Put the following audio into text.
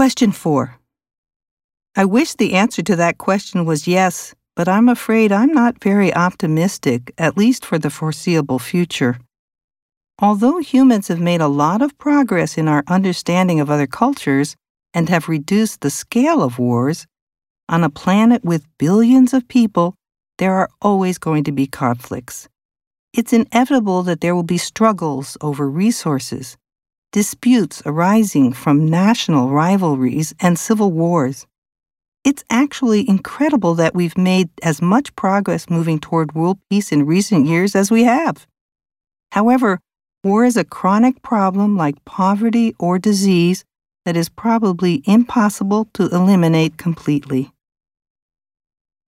Question 4. I wish the answer to that question was yes, but I'm afraid I'm not very optimistic, at least for the foreseeable future. Although humans have made a lot of progress in our understanding of other cultures and have reduced the scale of wars, on a planet with billions of people, there are always going to be conflicts. It's inevitable that there will be struggles over resources, disputes arising from national rivalries and civil wars. It's actually incredible that we've made as much progress moving toward world peace in recent years as we have. However, war is a chronic problem like poverty or disease that is probably impossible to eliminate completely.